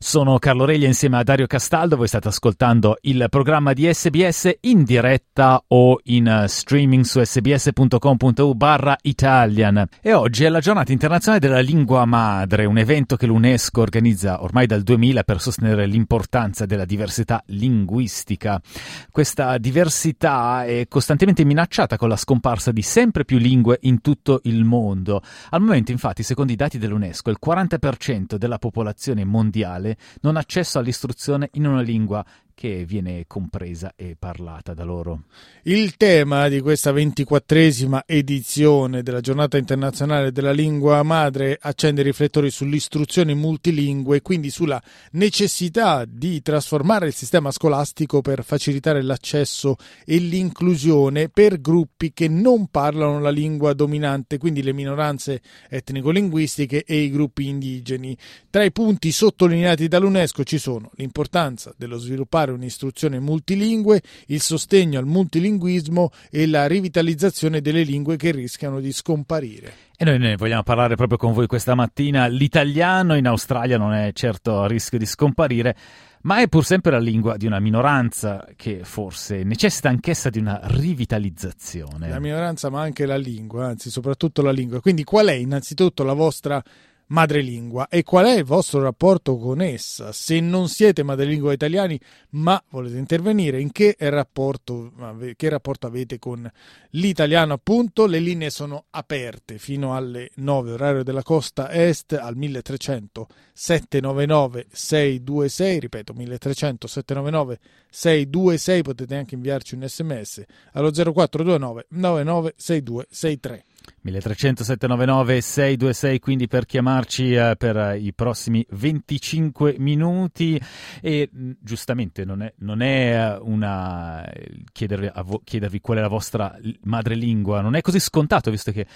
Sono Carlo Reglia insieme a Dario Castaldo, voi state ascoltando il programma di SBS in diretta o in streaming su sbs.com.u barra Italian. E oggi è la giornata internazionale della lingua madre, un evento che l'UNESCO organizza ormai dal 2000 per sostenere l'importanza della diversità linguistica. Questa diversità è costantemente minacciata con la scomparsa di sempre più lingue in tutto il mondo. Al momento infatti, secondo i dati dell'UNESCO, il 40% della popolazione mondiale non accesso all'istruzione in una lingua che viene compresa e parlata da loro. Il tema di questa ventiquattresima edizione della giornata internazionale della lingua madre accende i riflettori sull'istruzione multilingue e quindi sulla necessità di trasformare il sistema scolastico per facilitare l'accesso e l'inclusione per gruppi che non parlano la lingua dominante, quindi le minoranze etnico-linguistiche e i gruppi indigeni. Tra i punti sottolineati dall'UNESCO ci sono l'importanza dello sviluppare fare un'istruzione multilingue, il sostegno al multilinguismo e la rivitalizzazione delle lingue che rischiano di scomparire. E noi ne vogliamo parlare proprio con voi questa mattina. L'italiano in Australia non è certo a rischio di scomparire, ma è pur sempre la lingua di una minoranza che forse necessita anch'essa di una rivitalizzazione. La minoranza, ma anche la lingua, anzi soprattutto la lingua. Quindi qual è innanzitutto la vostra madrelingua e qual è il vostro rapporto con essa? Se non siete madrelingua italiani ma volete intervenire, in che rapporto, che rapporto avete con l'italiano appunto? Le linee sono aperte fino alle 9 orario della costa est al 1300 799 626, ripeto 1300 799 626, potete anche inviarci un sms allo 0429 996263. 1300 799 626 quindi per chiamarci eh, per eh, i prossimi 25 minuti. E mh, giustamente non è, non è eh, una chiedervi, vo- chiedervi qual è la vostra madrelingua non è così scontato visto che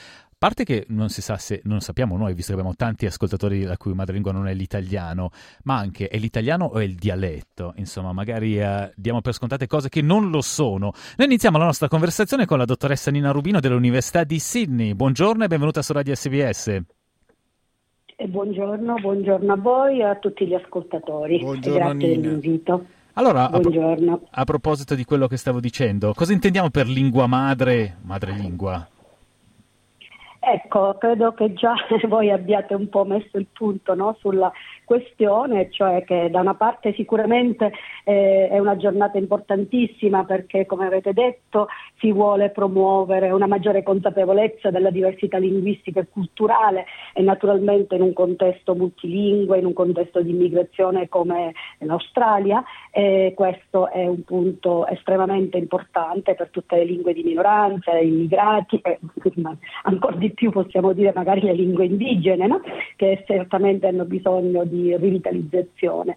parte che non si sa se non sappiamo noi, visto che abbiamo tanti ascoltatori la cui madrelingua non è l'italiano, ma anche è l'italiano o è il dialetto? Insomma, magari eh, diamo per scontate cose che non lo sono. Noi iniziamo la nostra conversazione con la dottoressa Nina Rubino dell'Università di Sydney. Buongiorno e benvenuta su Radio SBS. E buongiorno, buongiorno a voi e a tutti gli ascoltatori. Buongiorno, grazie Nina. dell'invito. Allora, a, pro- a, proposito di quello che stavo dicendo, cosa intendiamo per lingua madre, madrelingua? Ecco, credo che già voi abbiate un po' messo il punto no, sulla questione, cioè che da una parte sicuramente eh, è una giornata importantissima perché, come avete detto, si vuole promuovere una maggiore consapevolezza della diversità linguistica e culturale e naturalmente in un contesto multilingue, in un contesto di immigrazione come l'Australia. E questo è un punto estremamente importante per tutte le lingue di minoranza, gli immigrati e ancora di più possiamo dire magari le lingue indigene, no? che certamente hanno bisogno di rivitalizzazione.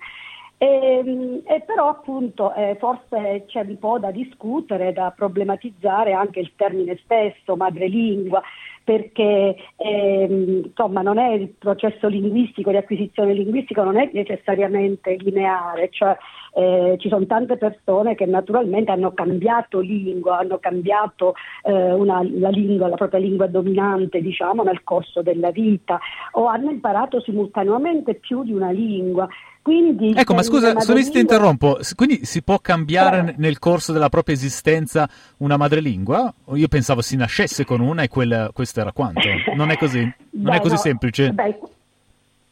E, ehm, e, però appunto eh, forse c'è un po' da discutere, da problematizzare anche il termine stesso, madrelingua, perché ehm, insomma non è il processo linguistico di acquisizione linguistica non è necessariamente lineare, cioè eh, ci sono tante persone che naturalmente hanno cambiato lingua, hanno cambiato eh, una, la lingua, la propria lingua dominante diciamo nel corso della vita o hanno imparato simultaneamente più di una lingua quindi, ecco, ma scusa, se ti interrompo, quindi si può cambiare Beh. nel corso della propria esistenza una madrelingua? Io pensavo si nascesse con una e quella, questo era quanto. Non è così? Non Beh, è così no. semplice? Beh,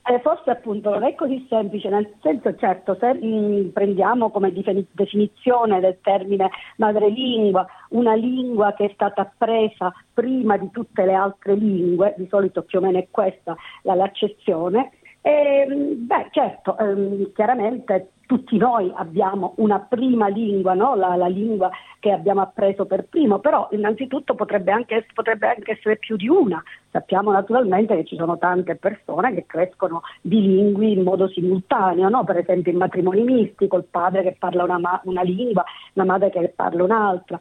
eh, forse appunto non è così semplice, nel senso certo se mh, mm, prendiamo come definizione del termine madrelingua una lingua che è stata appresa prima di tutte le altre lingue, di solito più o meno è questa la, l'accezione, e, ehm, beh, certo, ehm, chiaramente tutti noi abbiamo una prima lingua, no? la, la, lingua che abbiamo appreso per primo, però innanzitutto potrebbe anche, potrebbe anche, essere più di una. Sappiamo naturalmente che ci sono tante persone che crescono bilingui in modo simultaneo, no? per esempio in matrimoni misti, col padre che parla una, una lingua, la madre che parla un'altra.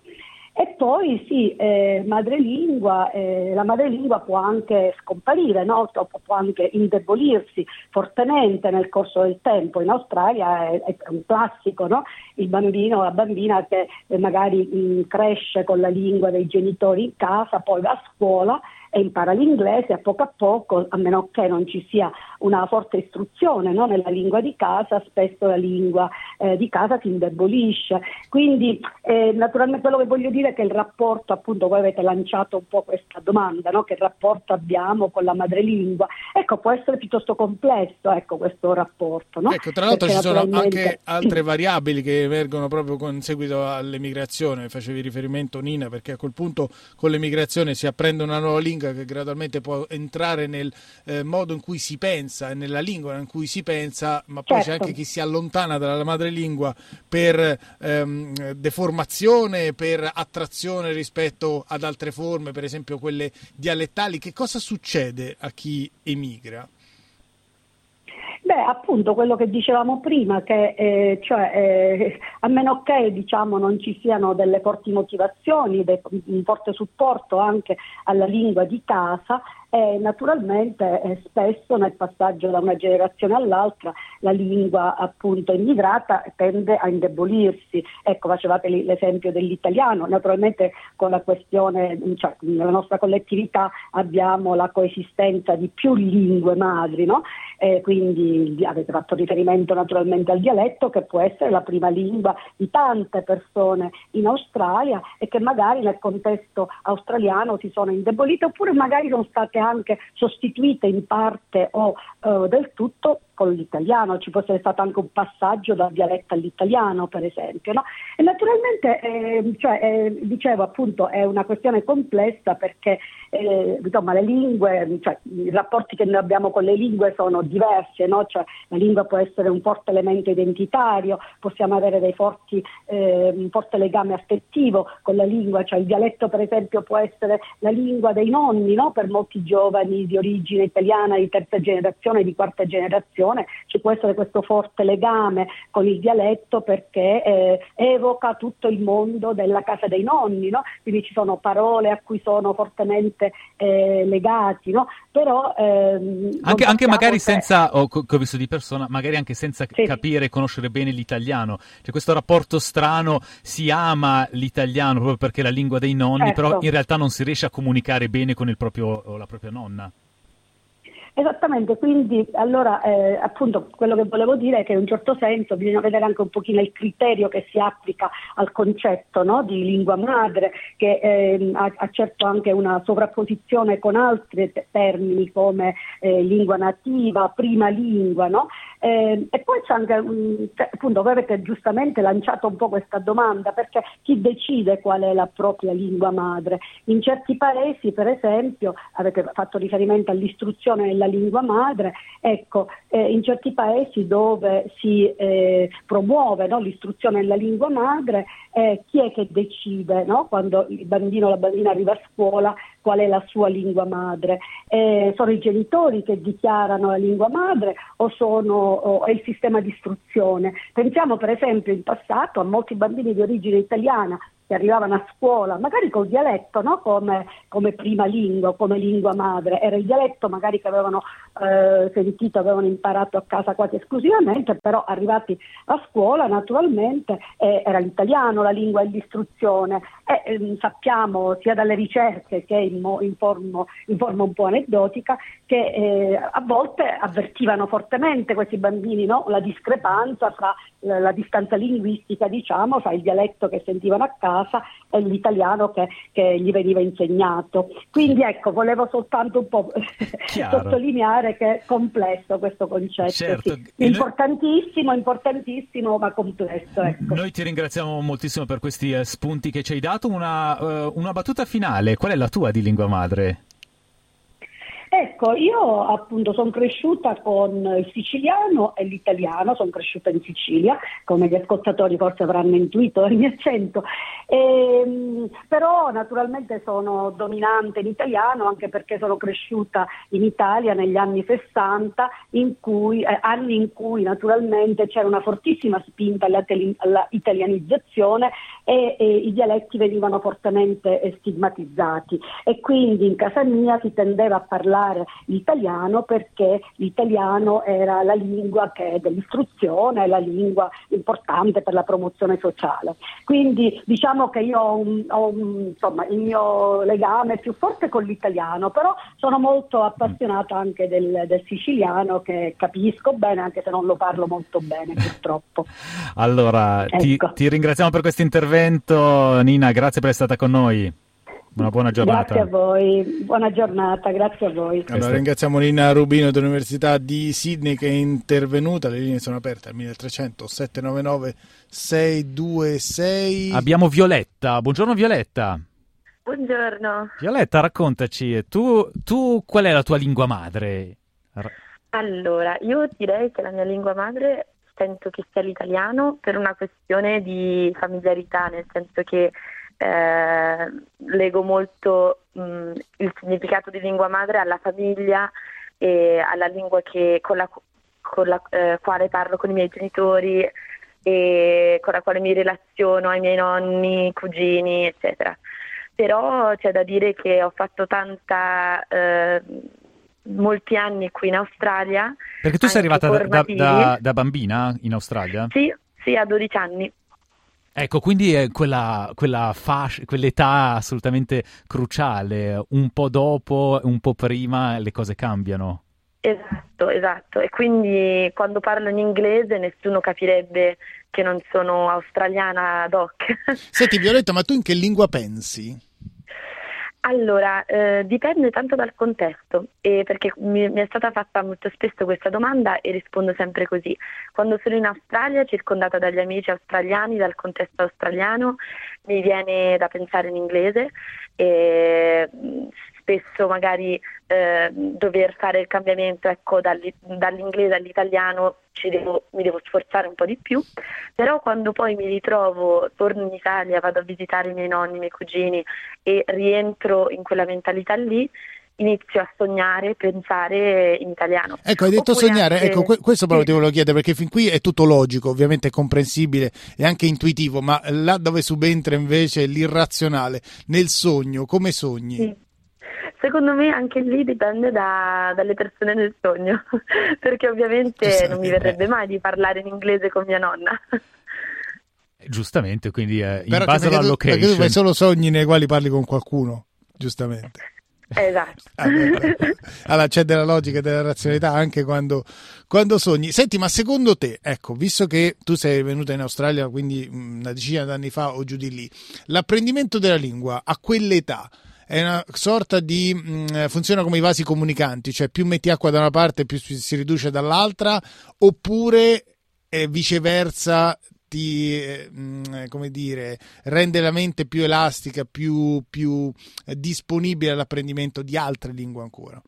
E poi sì, eh, madrelingua, eh, la madrelingua può anche scomparire, no? può anche indebolirsi fortemente nel corso del tempo. In Australia è, è un classico, no? il bambino o la bambina che eh, magari mh, mm, cresce con la lingua dei genitori in casa, poi va a scuola e impara l'inglese a poco a poco, a meno che non ci sia una forte istruzione no? nella lingua di casa, spesso la lingua eh, di casa si indebolisce. Quindi eh, naturalmente quello che voglio dire è che il rapporto, appunto voi avete lanciato un po' questa domanda, no? che rapporto abbiamo con la madrelingua? Ecco, può essere piuttosto complesso ecco, questo rapporto. No? Ecco, tra l'altro Perché ci sono anche altre variabili che emergono proprio in seguito all'emigrazione, facevi riferimento Nina, perché a quel punto con l'emigrazione si apprende una nuova lingua lingua che gradualmente può entrare nel eh, modo in cui si pensa e nella lingua in cui si pensa, ma poi certo. c'è anche chi si allontana dalla madrelingua per ehm, deformazione, per attrazione rispetto ad altre forme, per esempio quelle dialettali. Che cosa succede a chi emigra? Beh, appunto quello che dicevamo prima, che eh, cioè, eh, a meno che diciamo, non ci siano delle forti motivazioni, un forte supporto anche alla lingua di casa, e naturalmente eh, spesso nel passaggio da una generazione all'altra la lingua appunto immigrata tende a indebolirsi. Ecco, facevate l'esempio dell'italiano, naturalmente con la questione, cioè nella nostra collettività abbiamo la coesistenza di più lingue madri, no? eh, quindi avete fatto riferimento naturalmente al dialetto che può essere la prima lingua di tante persone in Australia e che magari nel contesto australiano si sono indebolite oppure magari sono state anche sostituite in parte o eh, del tutto con l'italiano, ci può essere stato anche un passaggio dal dialetto all'italiano per esempio. No? E naturalmente, eh, cioè, eh, dicevo appunto, è una questione complessa perché eh, insomma, le lingue, cioè, i rapporti che noi abbiamo con le lingue sono diversi, no? cioè, la lingua può essere un forte elemento identitario, possiamo avere forti, eh, un forte legame affettivo con la lingua, cioè, il dialetto per esempio può essere la lingua dei nonni no? per molti giovani di origine italiana di terza generazione, di quarta generazione, ci può essere questo forte legame con il dialetto perché eh, evoca tutto il mondo della casa dei nonni, no? quindi ci sono parole a cui sono fortemente eh, legati, no? però ehm, anche, anche magari se... senza, oh, che ho visto di persona, magari anche senza sì. capire e conoscere bene l'italiano, c'è questo rapporto strano, si ama l'italiano proprio perché è la lingua dei nonni, certo. però in realtà non si riesce a comunicare bene con il proprio, la propria nonna. Esattamente, quindi allora eh, appunto quello che volevo dire è che in un certo senso bisogna vedere anche un pochino il criterio che si applica al concetto no, di lingua madre, che eh, ha, ha, certo anche una sovrapposizione con altri termini come eh, lingua nativa, prima lingua, no? Eh, e poi c'è anche, um, appunto, voi avete giustamente lanciato un po' questa domanda, perché chi decide qual è la propria lingua madre? In certi paesi, per esempio, avete fatto riferimento all'istruzione nella lingua madre, ecco, eh, in certi paesi dove si eh, promuove no, l'istruzione nella lingua madre, eh, chi è che decide no? quando il bambino o la bambina arriva a scuola qual è la sua lingua madre? Eh, sono i genitori che dichiarano la lingua madre o, sono, o è il sistema di istruzione? Pensiamo per esempio in passato a molti bambini di origine italiana che arrivavano a scuola, magari col dialetto, no? come, come, prima lingua, come lingua madre, era il dialetto magari che avevano eh, sentito, avevano imparato a casa quasi esclusivamente, però arrivati a scuola naturalmente eh, era l'italiano la lingua dell'istruzione e ehm, sappiamo sia dalle ricerche che in, mo, in, formo, in forma un po' aneddotica che eh, a volte avvertivano fortemente questi bambini no? la discrepanza fra la, la distanza linguistica diciamo, fra il dialetto che sentivano a casa e l'italiano che, che gli veniva insegnato. Quindi ecco, volevo soltanto un po' sottolineare che è complesso questo concetto. Certo. Sì. Importantissimo, noi... importantissimo, ma complesso. Ecco. Noi ti ringraziamo moltissimo per questi uh, spunti che ci hai dato. Una, uh, una battuta finale, qual è la tua di lingua madre? Ecco, io appunto sono cresciuta con il siciliano e l'italiano, sono cresciuta in Sicilia, come gli ascoltatori forse avranno intuito dal mio accento, e, ehm, però naturalmente sono dominante in italiano anche perché sono cresciuta in Italia negli anni 60, in cui, eh, anni in cui naturalmente c'era una fortissima spinta alla, tele, alla italianizzazione e, e i dialetti venivano fortemente stigmatizzati. E quindi in casa mia si tendeva a parlare parlare l'italiano perché l'italiano era la lingua che dell'istruzione, la lingua importante per la promozione sociale. Quindi diciamo che io ho, un, ho un, insomma, il mio legame più forte con l'italiano, però sono molto appassionata anche del, del siciliano che capisco bene anche se non lo parlo molto bene purtroppo. Allora, ecco. ti, ti ringraziamo per questo intervento Nina, grazie per essere stata con noi. Una buona giornata. Grazie a voi, buona giornata, grazie a voi. Allora, ringraziamo Nina Rubino dell'Università di Sydney che è intervenuta, le linee sono aperte al 1300 799 626. Abbiamo Violetta, buongiorno Violetta. Buongiorno. Violetta, raccontaci, tu, tu qual è la tua lingua madre? Allora, io direi che la mia lingua madre sento che sia l'italiano per una questione di familiarità, nel senso che eh, lego molto mh, il significato di lingua madre alla famiglia e alla lingua che, con la, con la eh, quale parlo con i miei genitori e con la quale mi relaziono ai miei nonni, cugini, eccetera. Però c'è da dire che ho fatto tanta... Eh, molti anni qui in Australia. Perché tu sei arrivata da, da, da, bambina in Australia? Sì, sì, a 12 anni. Ecco, quindi è quella, quella fascia, quell'età assolutamente cruciale, un po' dopo, un po' prima le cose cambiano. Esatto, esatto. E quindi quando parlo in inglese nessuno capirebbe che non sono australiana doc. Senti Violetta, ma tu in che lingua pensi? Allora, eh, dipende tanto dal contesto, eh, perché mi, mi, è stata fatta molto spesso questa domanda e rispondo sempre così. Quando sono in Australia, circondata dagli amici australiani, dal contesto australiano, mi viene da pensare in inglese. E, spesso magari eh, dover fare il cambiamento ecco, dall'inglese all'italiano devo, mi devo sforzare un po' di più, però quando poi mi ritrovo, torno in Italia, vado a visitare i miei nonni, i miei cugini e rientro in quella mentalità lì, inizio a sognare, pensare in italiano. Ecco, hai detto Oppure sognare, anche... ecco, questo proprio sì. ti volevo chiedere perché fin qui è tutto logico, ovviamente è comprensibile e anche intuitivo, ma là dove subentra invece l'irrazionale, nel sogno, come sogni? Sì. Secondo me anche lì dipende da, dalle persone nel sogno, perché ovviamente non mi verrebbe mai di parlare in inglese con mia nonna. Giustamente, quindi eh, in base alla location. Perché tu fai solo sogni nei quali parli con qualcuno, giustamente. Esatto. allora c'è della logica e della razionalità anche quando, quando, sogni. Senti, ma secondo te, ecco, visto che tu sei venuta in Australia quindi una decina d'anni fa o giù di lì, l'apprendimento della lingua a quell'età è una sorta di mm, funziona come i vasi comunicanti, cioè più metti acqua da una parte più si riduce dall'altra, oppure eh, viceversa ti eh, mm, come dire, rende la mente più elastica, più, più eh, disponibile all'apprendimento di altre lingue ancora.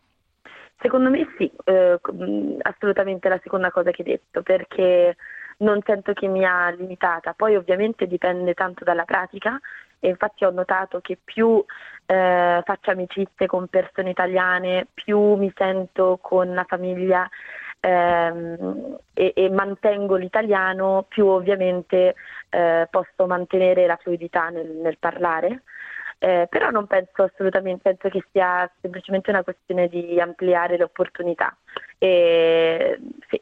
Secondo me sì, eh, mm, assolutamente la seconda cosa che hai detto, perché non sento che mi ha limitata. Poi ovviamente dipende tanto dalla pratica e infatti ho notato che più eh, faccio amicizie con persone italiane, più mi sento con la famiglia ehm, e, e, mantengo l'italiano, più ovviamente eh, posso mantenere la fluidità nel, nel parlare. Eh, però non penso assolutamente, penso che sia semplicemente una questione di ampliare le opportunità. E, sì,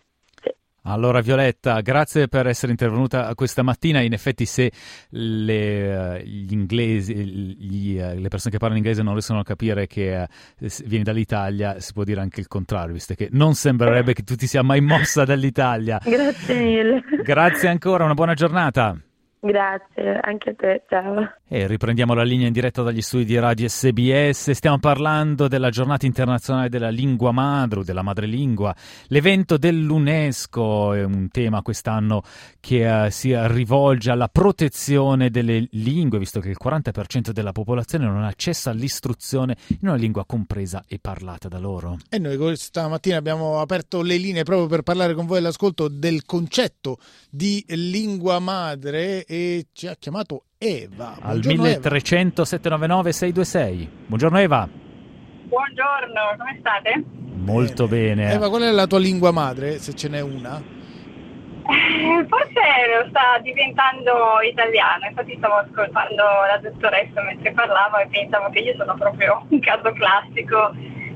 allora Violetta, grazie per essere intervenuta questa mattina. In effetti se le, eh, gli inglesi, gli, eh, le persone che parlano inglese non riescono a capire che uh, vieni dall'Italia, si può dire anche il contrario, visto che non sembrerebbe che tu ti sia mai mossa dall'Italia. Grazie mille. Grazie ancora, una buona giornata. Grazie, anche a te, ciao. E riprendiamo la linea in diretta dagli studi di Radio SBS. Stiamo parlando della giornata internazionale della lingua madre o della madrelingua, l'evento dell'UNESCO, è un tema quest'anno che uh, si rivolge alla protezione delle lingue, visto che il 40% della popolazione non ha accesso all'istruzione in una lingua compresa e parlata da loro. E noi questa mattina abbiamo aperto le linee proprio per parlare con voi all'ascolto del concetto di lingua madre e ci ha chiamato Eva. Al 1300 799 626. Buongiorno Eva. Buongiorno, come state? Molto bene. Eva, qual è la tua lingua madre, se ce n'è una? Eh, forse lo sta diventando italiano, infatti stavo ascoltando la dottoressa mentre parlavo e pensavo che io sono proprio un caso classico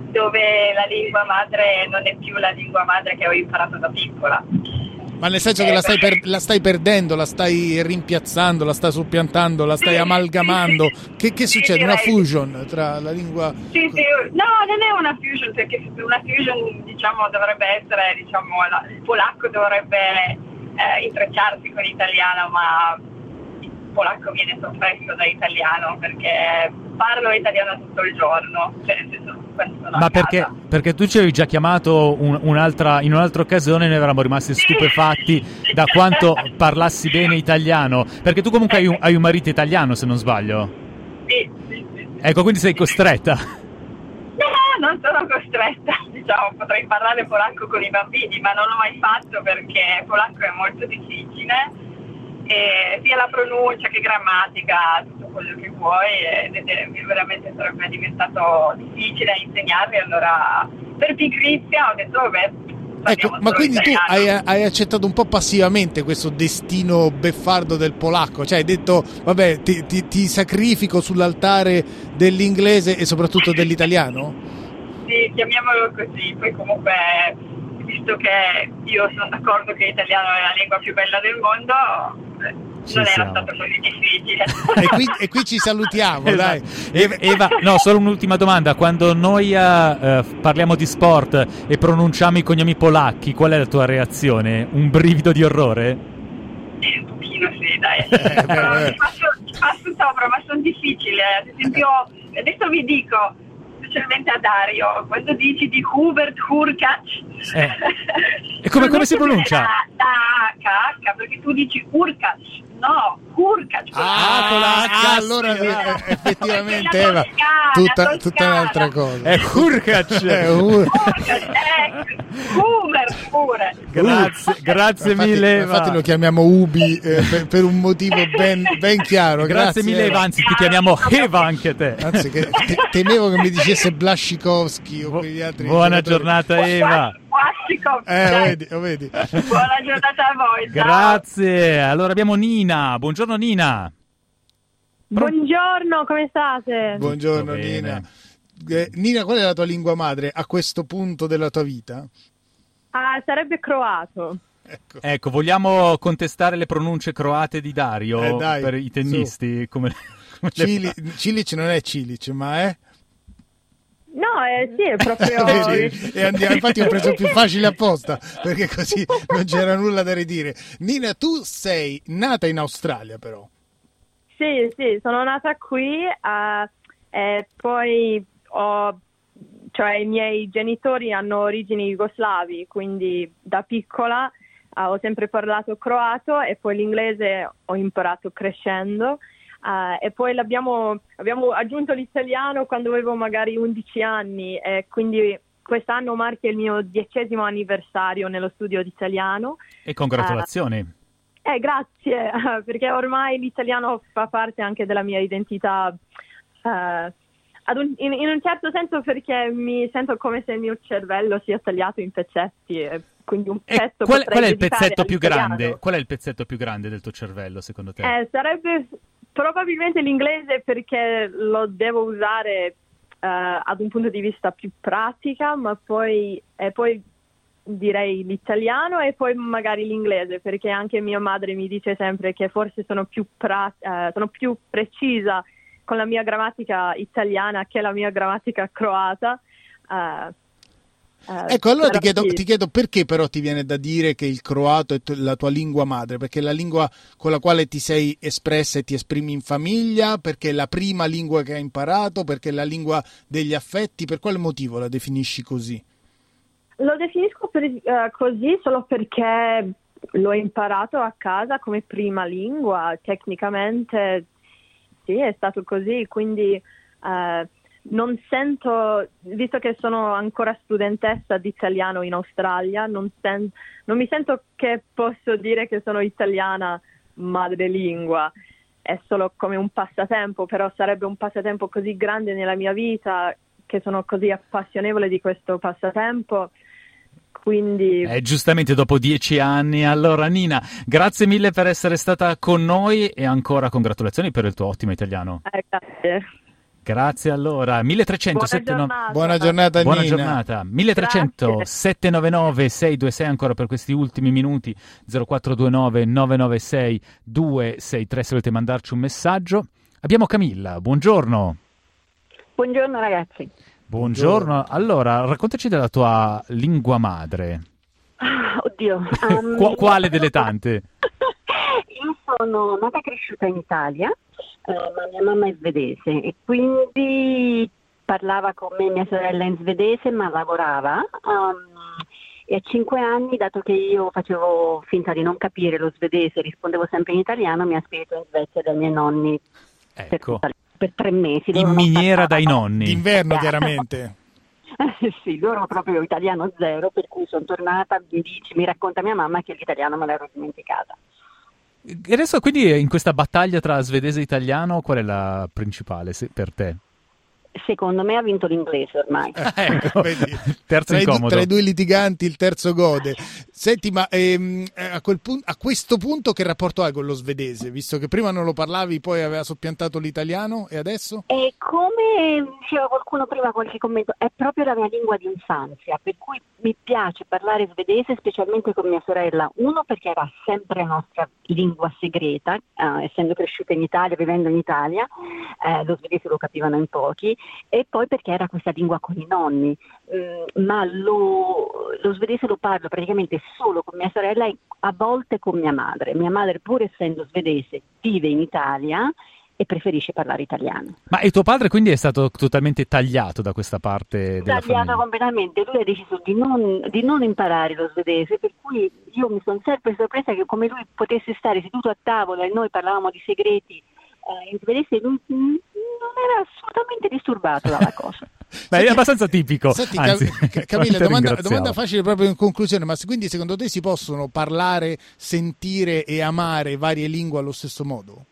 dove la lingua madre non è più la lingua madre che ho imparato da piccola. Ma nel senso che la stai, per, la stai, perdendo, la stai rimpiazzando, la stai soppiantando, la stai amalgamando. Che, che succede? Una fusion tra la lingua. Sì, sì, no, non è una fusion, perché una fusion diciamo, dovrebbe essere, diciamo, il polacco dovrebbe eh, intrecciarsi con l'italiano, ma il polacco viene soppresso da italiano perché parlo italiano tutto il giorno. Cioè, nel senso, ma perché, perché, tu ci avevi già chiamato un, un'altra, in un'altra occasione e noi eravamo rimasti stupefatti da quanto parlassi bene italiano. Perché tu comunque hai un, hai un marito italiano, se non sbaglio. Sì, sì, sì. Ecco, quindi sei costretta. No, non sono costretta. Diciamo, potrei parlare polacco con i bambini, ma non l'ho mai fatto perché polacco è molto difficile. E sia la pronuncia che grammatica, tutto quello che vuoi, ed è, veramente sarebbe diventato difficile insegnarli. Allora, per pigrizia ho detto, vabbè, Ecco, ma quindi tu hai, hai, accettato un po' passivamente questo destino beffardo del polacco, cioè hai detto vabbè ti, ti, ti sacrifico sull'altare dell'inglese e soprattutto dell'italiano? Sì, chiamiamolo così, poi comunque visto che io sono d'accordo che l'italiano è la lingua più bella del mondo, ci non siamo. era stato così difficile. e, qui, e qui ci salutiamo, esatto. dai. Eva, Eva, no, solo un'ultima domanda. Quando noi uh, parliamo di sport e pronunciamo i cognomi polacchi, qual è la tua reazione? Un brivido di orrore? Eh, un pochino sì, dai. Eh, Però, ti passo, ti passo sopra, ma sono difficili. Ad esempio, adesso vi dico specialmente a Dario, quando dici di Hubert Hurkacz. Eh. E come, come si pronuncia? Da, da H, perché tu dici Hurkacz. No, Hurkacz. Ah, con la H, allora sì, eh, effettivamente Eva, tutta, tutta un'altra cosa. È Hurkacz. È ecco. Huber pure. Grazie, grazie infatti, mille Eva. Infatti lo chiamiamo Ubi eh, per, per, un motivo ben, ben chiaro. Grazie, grazie mille Eva, anzi ti chiamiamo Eva anche te. Anzi, che, te, temevo che mi dicesse Blascikovski o quegli altri. Buona giornata Eva. Eh, vedi, vedi. Buona giornata a voi. Grazie. Allora abbiamo Nina. Buongiorno Nina. Buongiorno, come state? Buongiorno Nina. Eh, Nina, qual è la tua lingua madre a questo punto della tua vita? Ah, sarebbe croato. Ecco. ecco. vogliamo contestare le pronunce croate di Dario eh, dai, per i tennisti? Come, come Cili- Cilic non è Cilic, ma è... No, eh, sì, è proprio. e andiamo, infatti, ho preso più facile apposta perché così non c'era nulla da ridire. Nina, tu sei nata in Australia, però. Sì, sì, sono nata qui uh, e poi ho, cioè, i miei genitori hanno origini jugoslavi, quindi da piccola uh, ho sempre parlato croato e poi l'inglese ho imparato crescendo. Uh, e poi abbiamo aggiunto l'italiano quando avevo magari 11 anni e quindi quest'anno marca il mio diecesimo anniversario nello studio di italiano. E congratulazioni. Uh, eh, grazie, perché ormai l'italiano fa parte anche della mia identità. Uh, un, in, in, un certo senso perché mi sento come se il mio cervello sia tagliato in pezzetti quindi un pezzo qual, qual, è il pezzetto più grande? Qual è il pezzetto più grande del tuo cervello secondo te? Eh, sarebbe Probabilmente l'inglese perché lo devo usare uh, ad un punto di vista più pratica, ma poi, poi direi l'italiano e poi magari l'inglese, perché anche mia madre mi dice sempre che forse sono più, pra- uh, sono più precisa con la mia grammatica italiana che la mia grammatica croata. Uh, Eh, ecco, allora ti chiedo, ti chiedo, perché però ti viene da dire che il croato è la tua lingua madre? Perché è la lingua con la quale ti sei espressa e ti esprimi in famiglia? Perché è la prima lingua che hai imparato? Perché è la lingua degli affetti? Per quale motivo la definisci così? Lo definisco per, uh, così solo perché l'ho imparato a casa come prima lingua. Tecnicamente sì, è stato così, quindi... Uh, non sento, visto che sono ancora studentessa di italiano in Australia, non, sen- non mi sento che posso dire che sono italiana madrelingua. È solo come un passatempo, però sarebbe un passatempo così grande nella mia vita che sono così appassionevole di questo passatempo. Quindi... Eh, giustamente dopo dieci anni. Allora, Nina, grazie mille per essere stata con noi e ancora congratulazioni per il tuo ottimo italiano. Eh, grazie. Grazie allora. 1300 Buona giornata. Buona giornata, Buona giornata. 1300 Grazie. 799 626 ancora per questi ultimi minuti 0429 996 263 se volete mandarci un messaggio. Abbiamo Camilla. Buongiorno. Buongiorno ragazzi. Buongiorno. Allora, raccontaci della tua lingua madre. Ah, oddio. um, Qu- quale delle tante? Io sono nata e cresciuta in Italia, eh, ma mia mamma è svedese e quindi parlava con me mia sorella in svedese, ma lavorava. um, e a cinque anni, dato che io facevo finta di non capire lo svedese, rispondevo sempre in italiano, mi ha spedito in Svezia dai miei nonni per, Ecco, tutta- per tre mesi. in miniera dai nonni. D'inverno, chiaramente. Eh, sì, loro proprio italiano zero, per cui sono tornata, mi dice, mi racconta mia mamma che l'italiano me l'ero dimenticata. E adesso quindi in questa battaglia tra svedese e italiano qual è la principale se- per te? Secondo me ha vinto l'inglese ormai. Ecco, Vedi? terzo tra, i, tra i due litiganti il terzo gode. Senti, ma ehm, a, quel pun- a questo punto che rapporto hai con lo svedese? Visto che prima non lo parlavi, poi aveva soppiantato l'italiano e adesso? E come diceva qualcuno prima, qualche commento, è proprio la mia lingua di infanzia, per cui mi piace parlare svedese, specialmente con mia sorella. Uno perché era sempre la nostra lingua segreta, eh, essendo cresciuta in Italia, vivendo in Italia, eh, lo svedese lo capivano in pochi, e poi perché era questa lingua con i nonni. Mm, ma lo, lo svedese lo parlo praticamente solo con mia sorella e a volte con mia madre. Mia madre, pur essendo svedese, vive in Italia e preferisce parlare italiano. Ma e tuo padre quindi è stato totalmente tagliato da questa parte della Tagliata famiglia? completamente, lui ha deciso di non, di non imparare lo svedese, per cui io mi sono sempre sorpresa che come lui potesse stare seduto a tavola e noi parlavamo di segreti eh, in svedese, lui mm, non era assolutamente disturbato dalla cosa. Beh, è abbastanza tipico. Senti, anzi, Cam- Ca- Camilla, domanda, domanda facile proprio in conclusione, ma quindi secondo te si possono parlare, sentire e amare varie lingue allo stesso modo?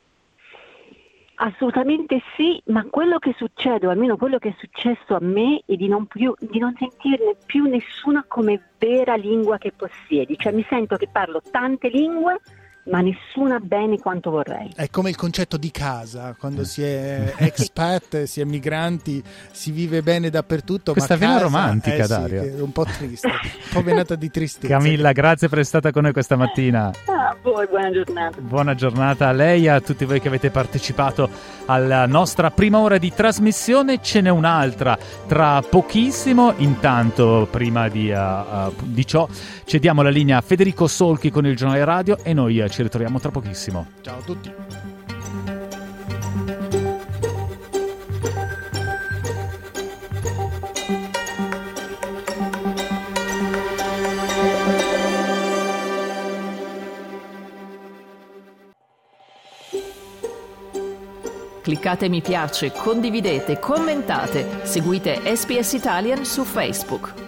Assolutamente sì, ma quello che succede, o almeno quello che è successo a me, è di non, più, di non sentirne più nessuna come vera lingua che possiedi. Cioè mi sento che parlo tante lingue, ma nessuna bene quanto vorrei. È come il concetto di casa, quando si è expat, si è migranti, si vive bene dappertutto. Questa vena romantica, eh sì, Dario. è un po' triste, un po' venata di tristezza. Camilla, grazie per essere stata con noi questa mattina. Ah, a voi, buona giornata. Buona giornata a lei e a tutti voi che avete partecipato alla nostra prima ora di trasmissione. Ce n'è un'altra tra pochissimo. Intanto, prima di, uh, uh, di ciò, cediamo la linea a Federico Solchi con il giornale radio e noi uh, ci ritroviamo tra pochissimo. Ciao a tutti. Cliccate mi piace, condividete, commentate, seguite SPS Italian su Facebook.